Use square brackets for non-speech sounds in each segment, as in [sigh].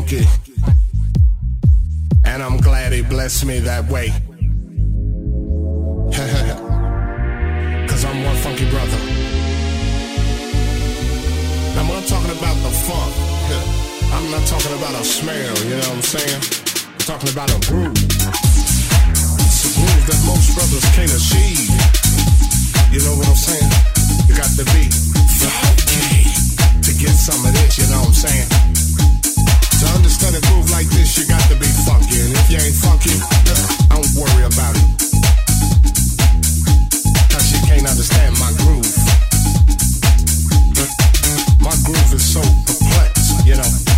funky. And I'm glad he blessed me that way. [laughs] Cause I'm one funky brother. Now, when I'm talking about the funk, [laughs] I'm not talking about a smell, you know what I'm saying? I'm talking about a groove. It's a groove that most brothers can't achieve. You know what I'm saying? You got to be funky to get some of this, you know what I'm saying? To understand a groove like this, you got to be funky. If you ain't funky, don't worry about can't understand my groove. My groove is so you know.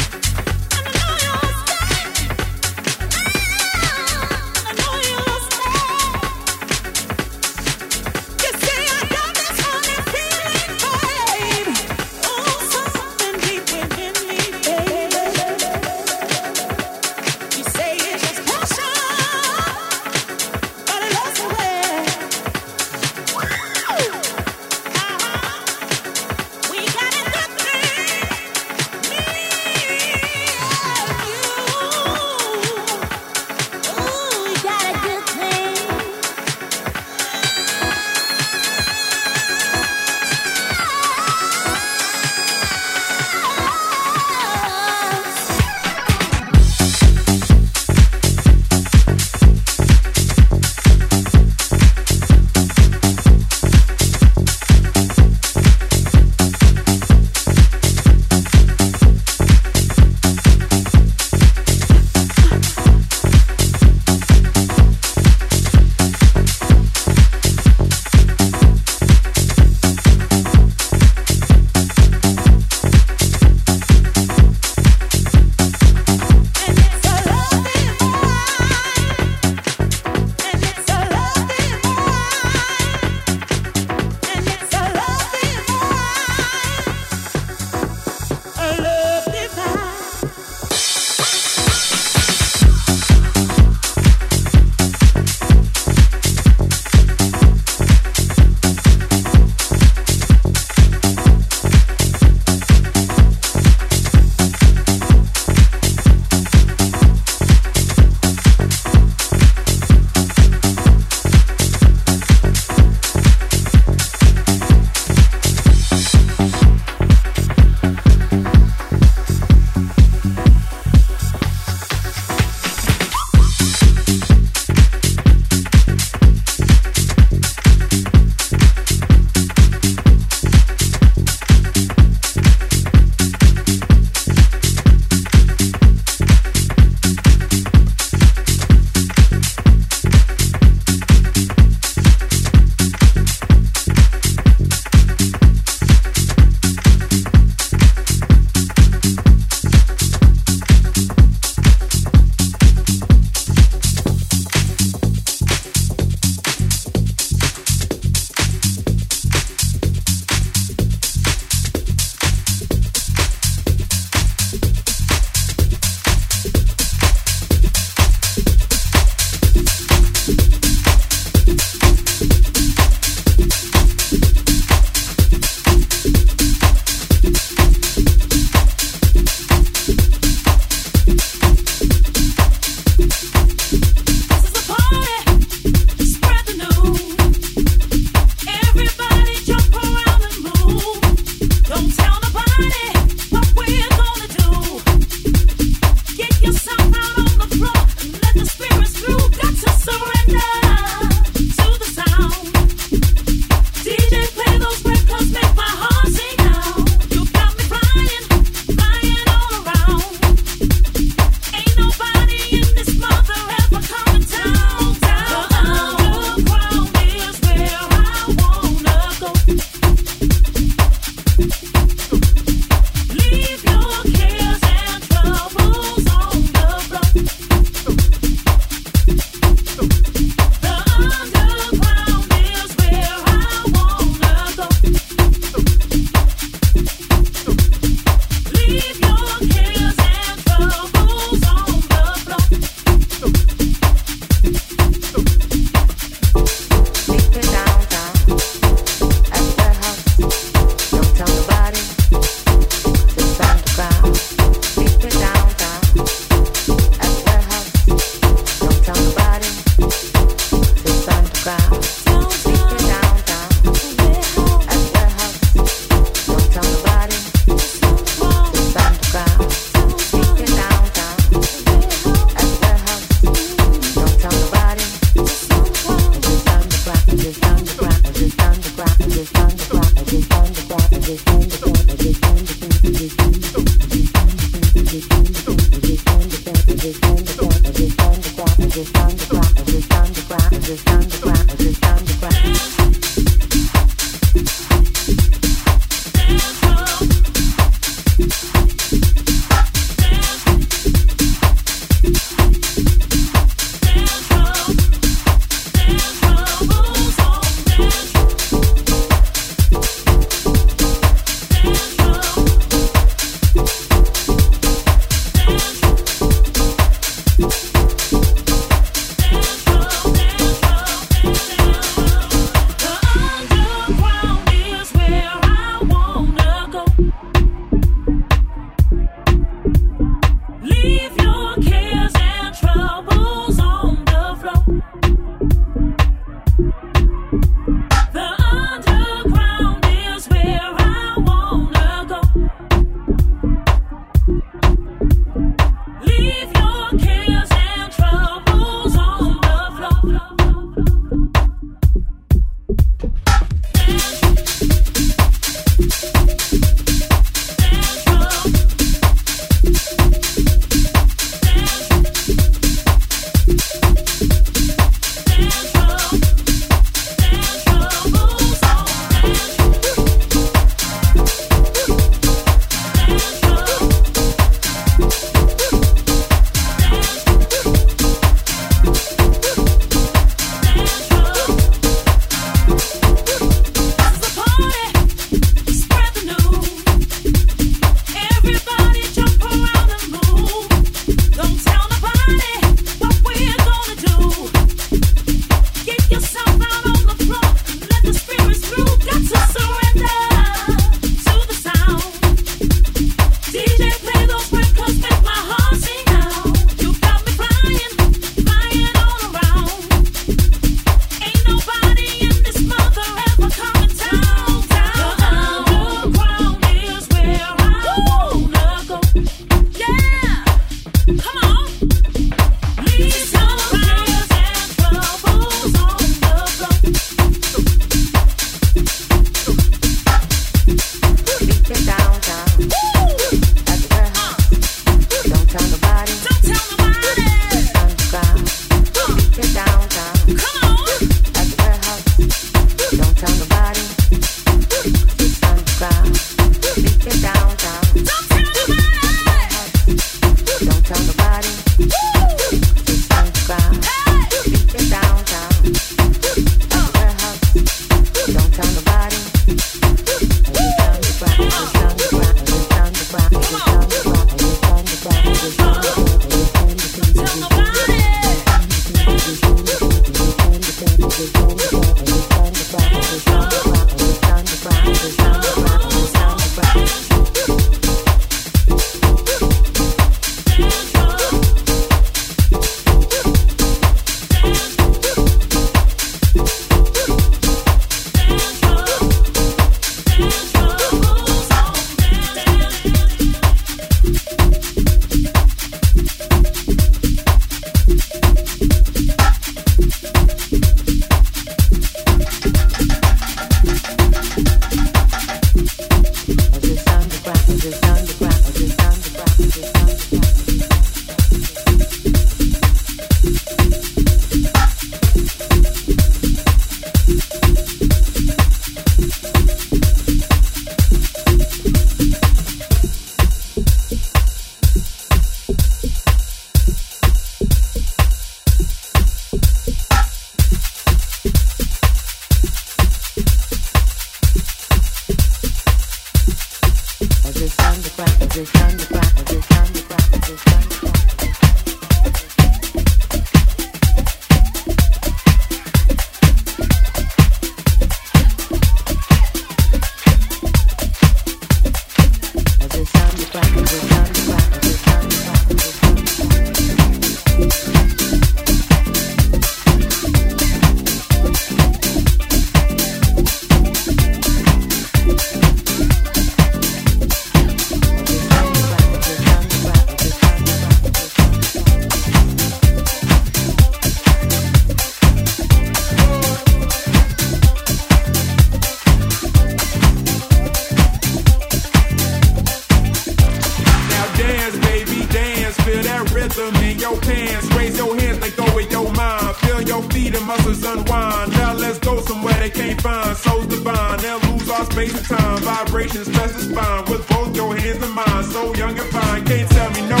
Your pants. Raise your hands, let go with your mind. Feel your feet and muscles unwind. Now let's go somewhere they can't find. Souls divine, they'll lose our space and time. Vibrations touch the spine with both your hands and mine. So young and fine, can't tell me no.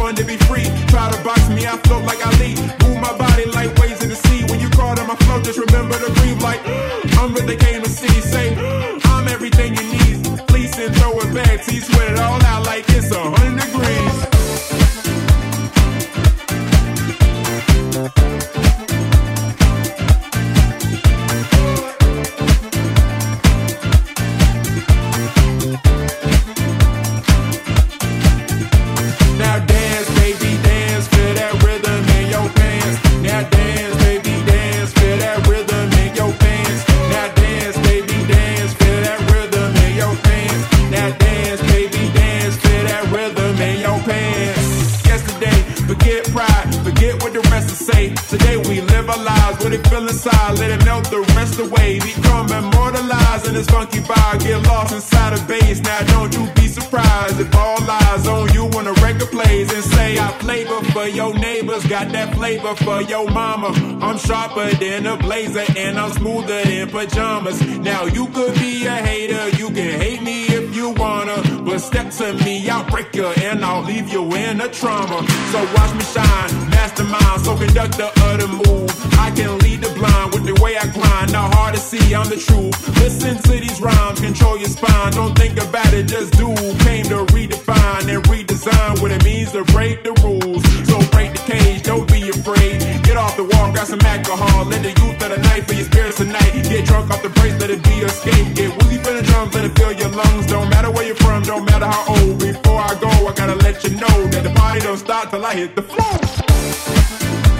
One to be free. Try to box me, I float like I Ali. Move my body like waves in the sea. When you call on my flow, just remember to breathe like I'm what they came to see. Say I'm everything you need. Please and throw it back. See, sweat it all out like it's a hundred degrees. Feel inside, let it melt the rest away. Become immortalized in this funky vibe, get lost inside a bass. Now don't you be surprised if all eyes on you when the record plays and say I flavor for your neighbors, got that flavor for your mama. I'm sharper than a blazer and I'm smoother than pajamas. Now you could be a hater, you can hate me you wanna, but step to me, I'll break you and I'll leave you in a trauma. So watch me shine, mastermind, so conduct the other move. I can lead the blind with the way I grind, not hard to see, I'm the truth. Listen to these rhymes, control your spine, don't think about it, just do. Came to redefine and redesign what it means to break the rules. So the wall, grab some alcohol, let the youth of the night for your spirits tonight. Get drunk off the brace, let it be your escape. Get woozy for the drums, let it fill your lungs. Don't matter where you're from, don't matter how old. Before I go, I gotta let you know that the party don't stop till I hit the floor.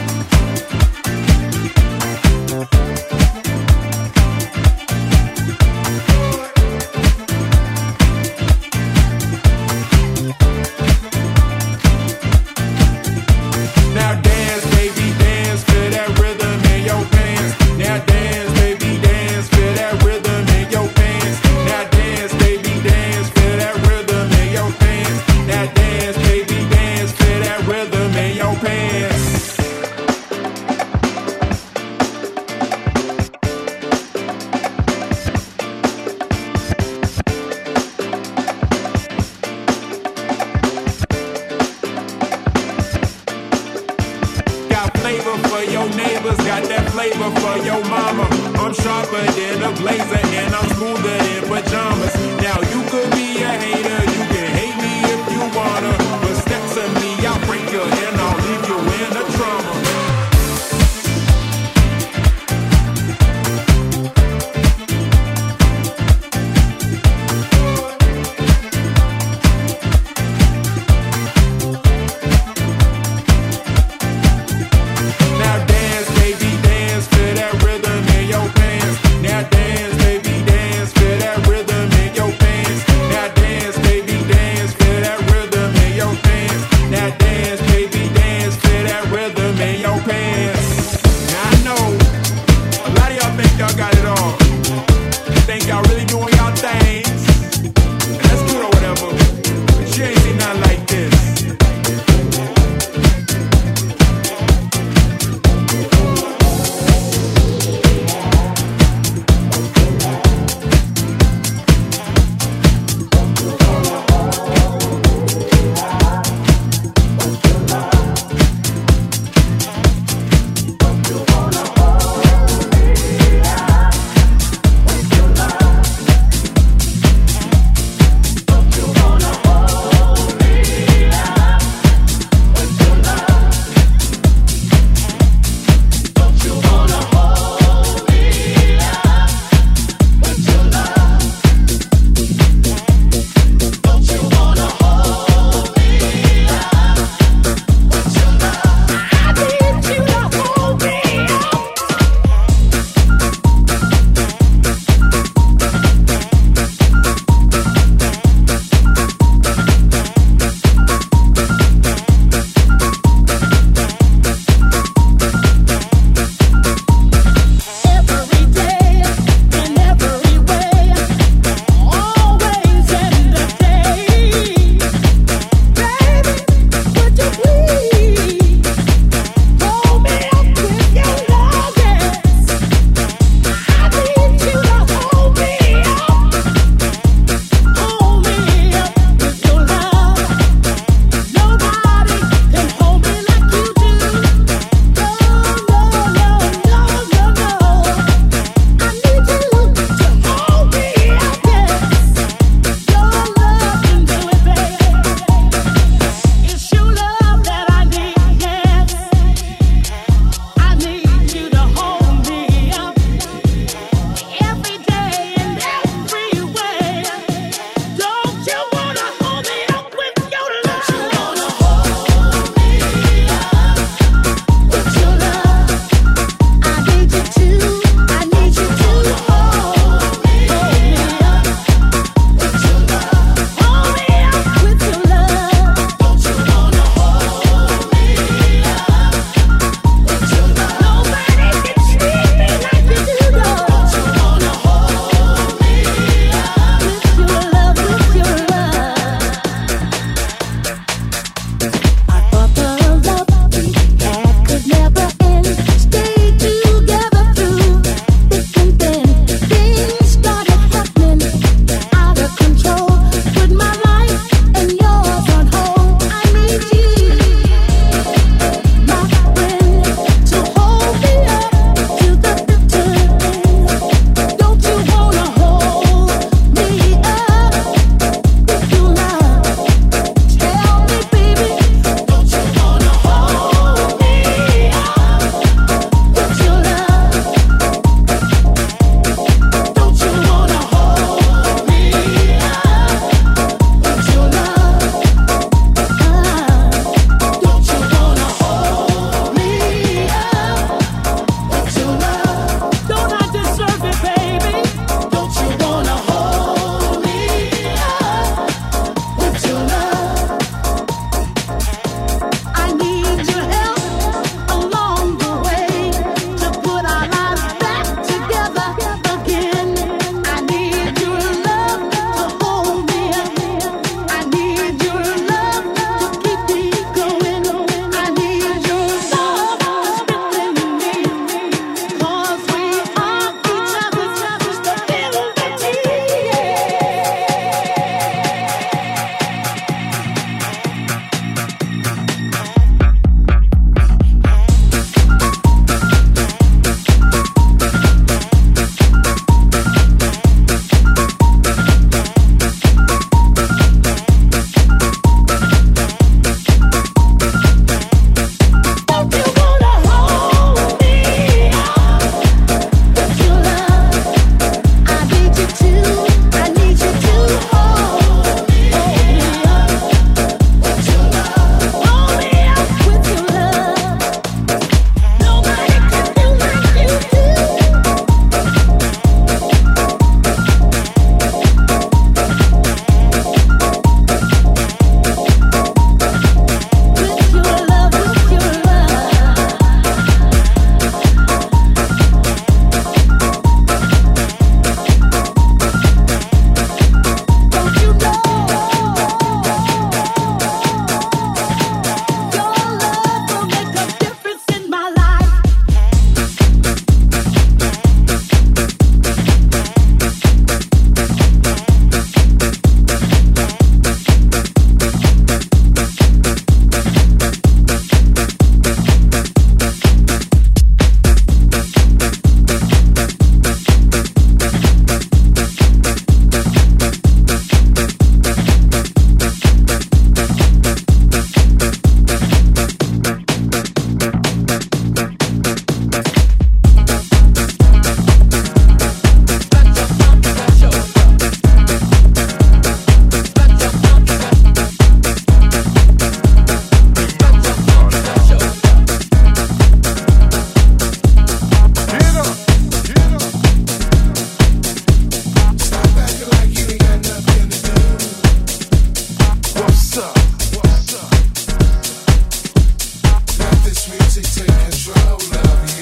Ecstasy take control of you.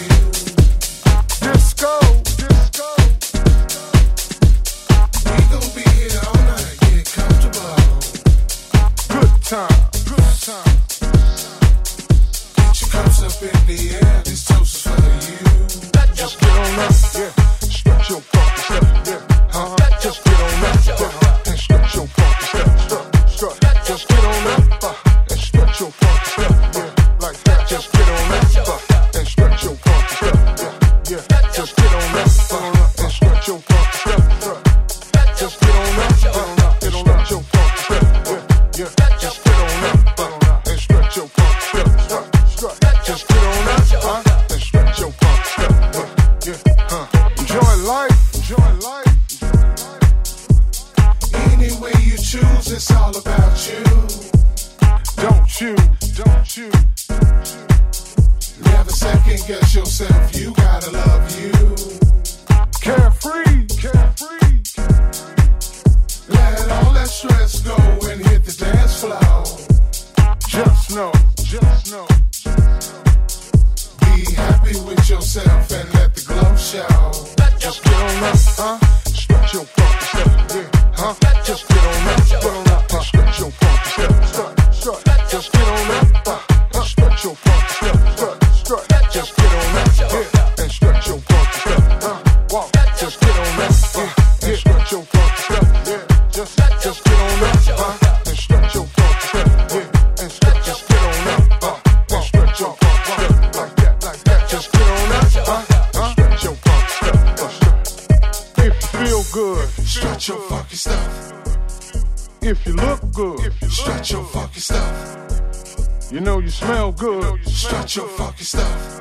fucking stuff. If you look good, if you strut your fucking stuff. You know you smell good, stretch your fucking stuff.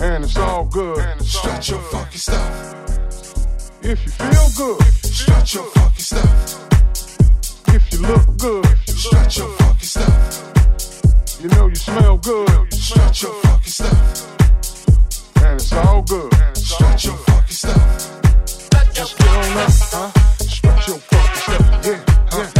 And it's all good, strut your fucking stuff. If you feel good, stretch your fucking stuff. If you look good, stretch your fucking stuff. You know you smell good, stretch your fucking stuff. And it's all good, stretch your fucking stuff. Just get on up, huh? Stretch your fucking step, yeah, yeah.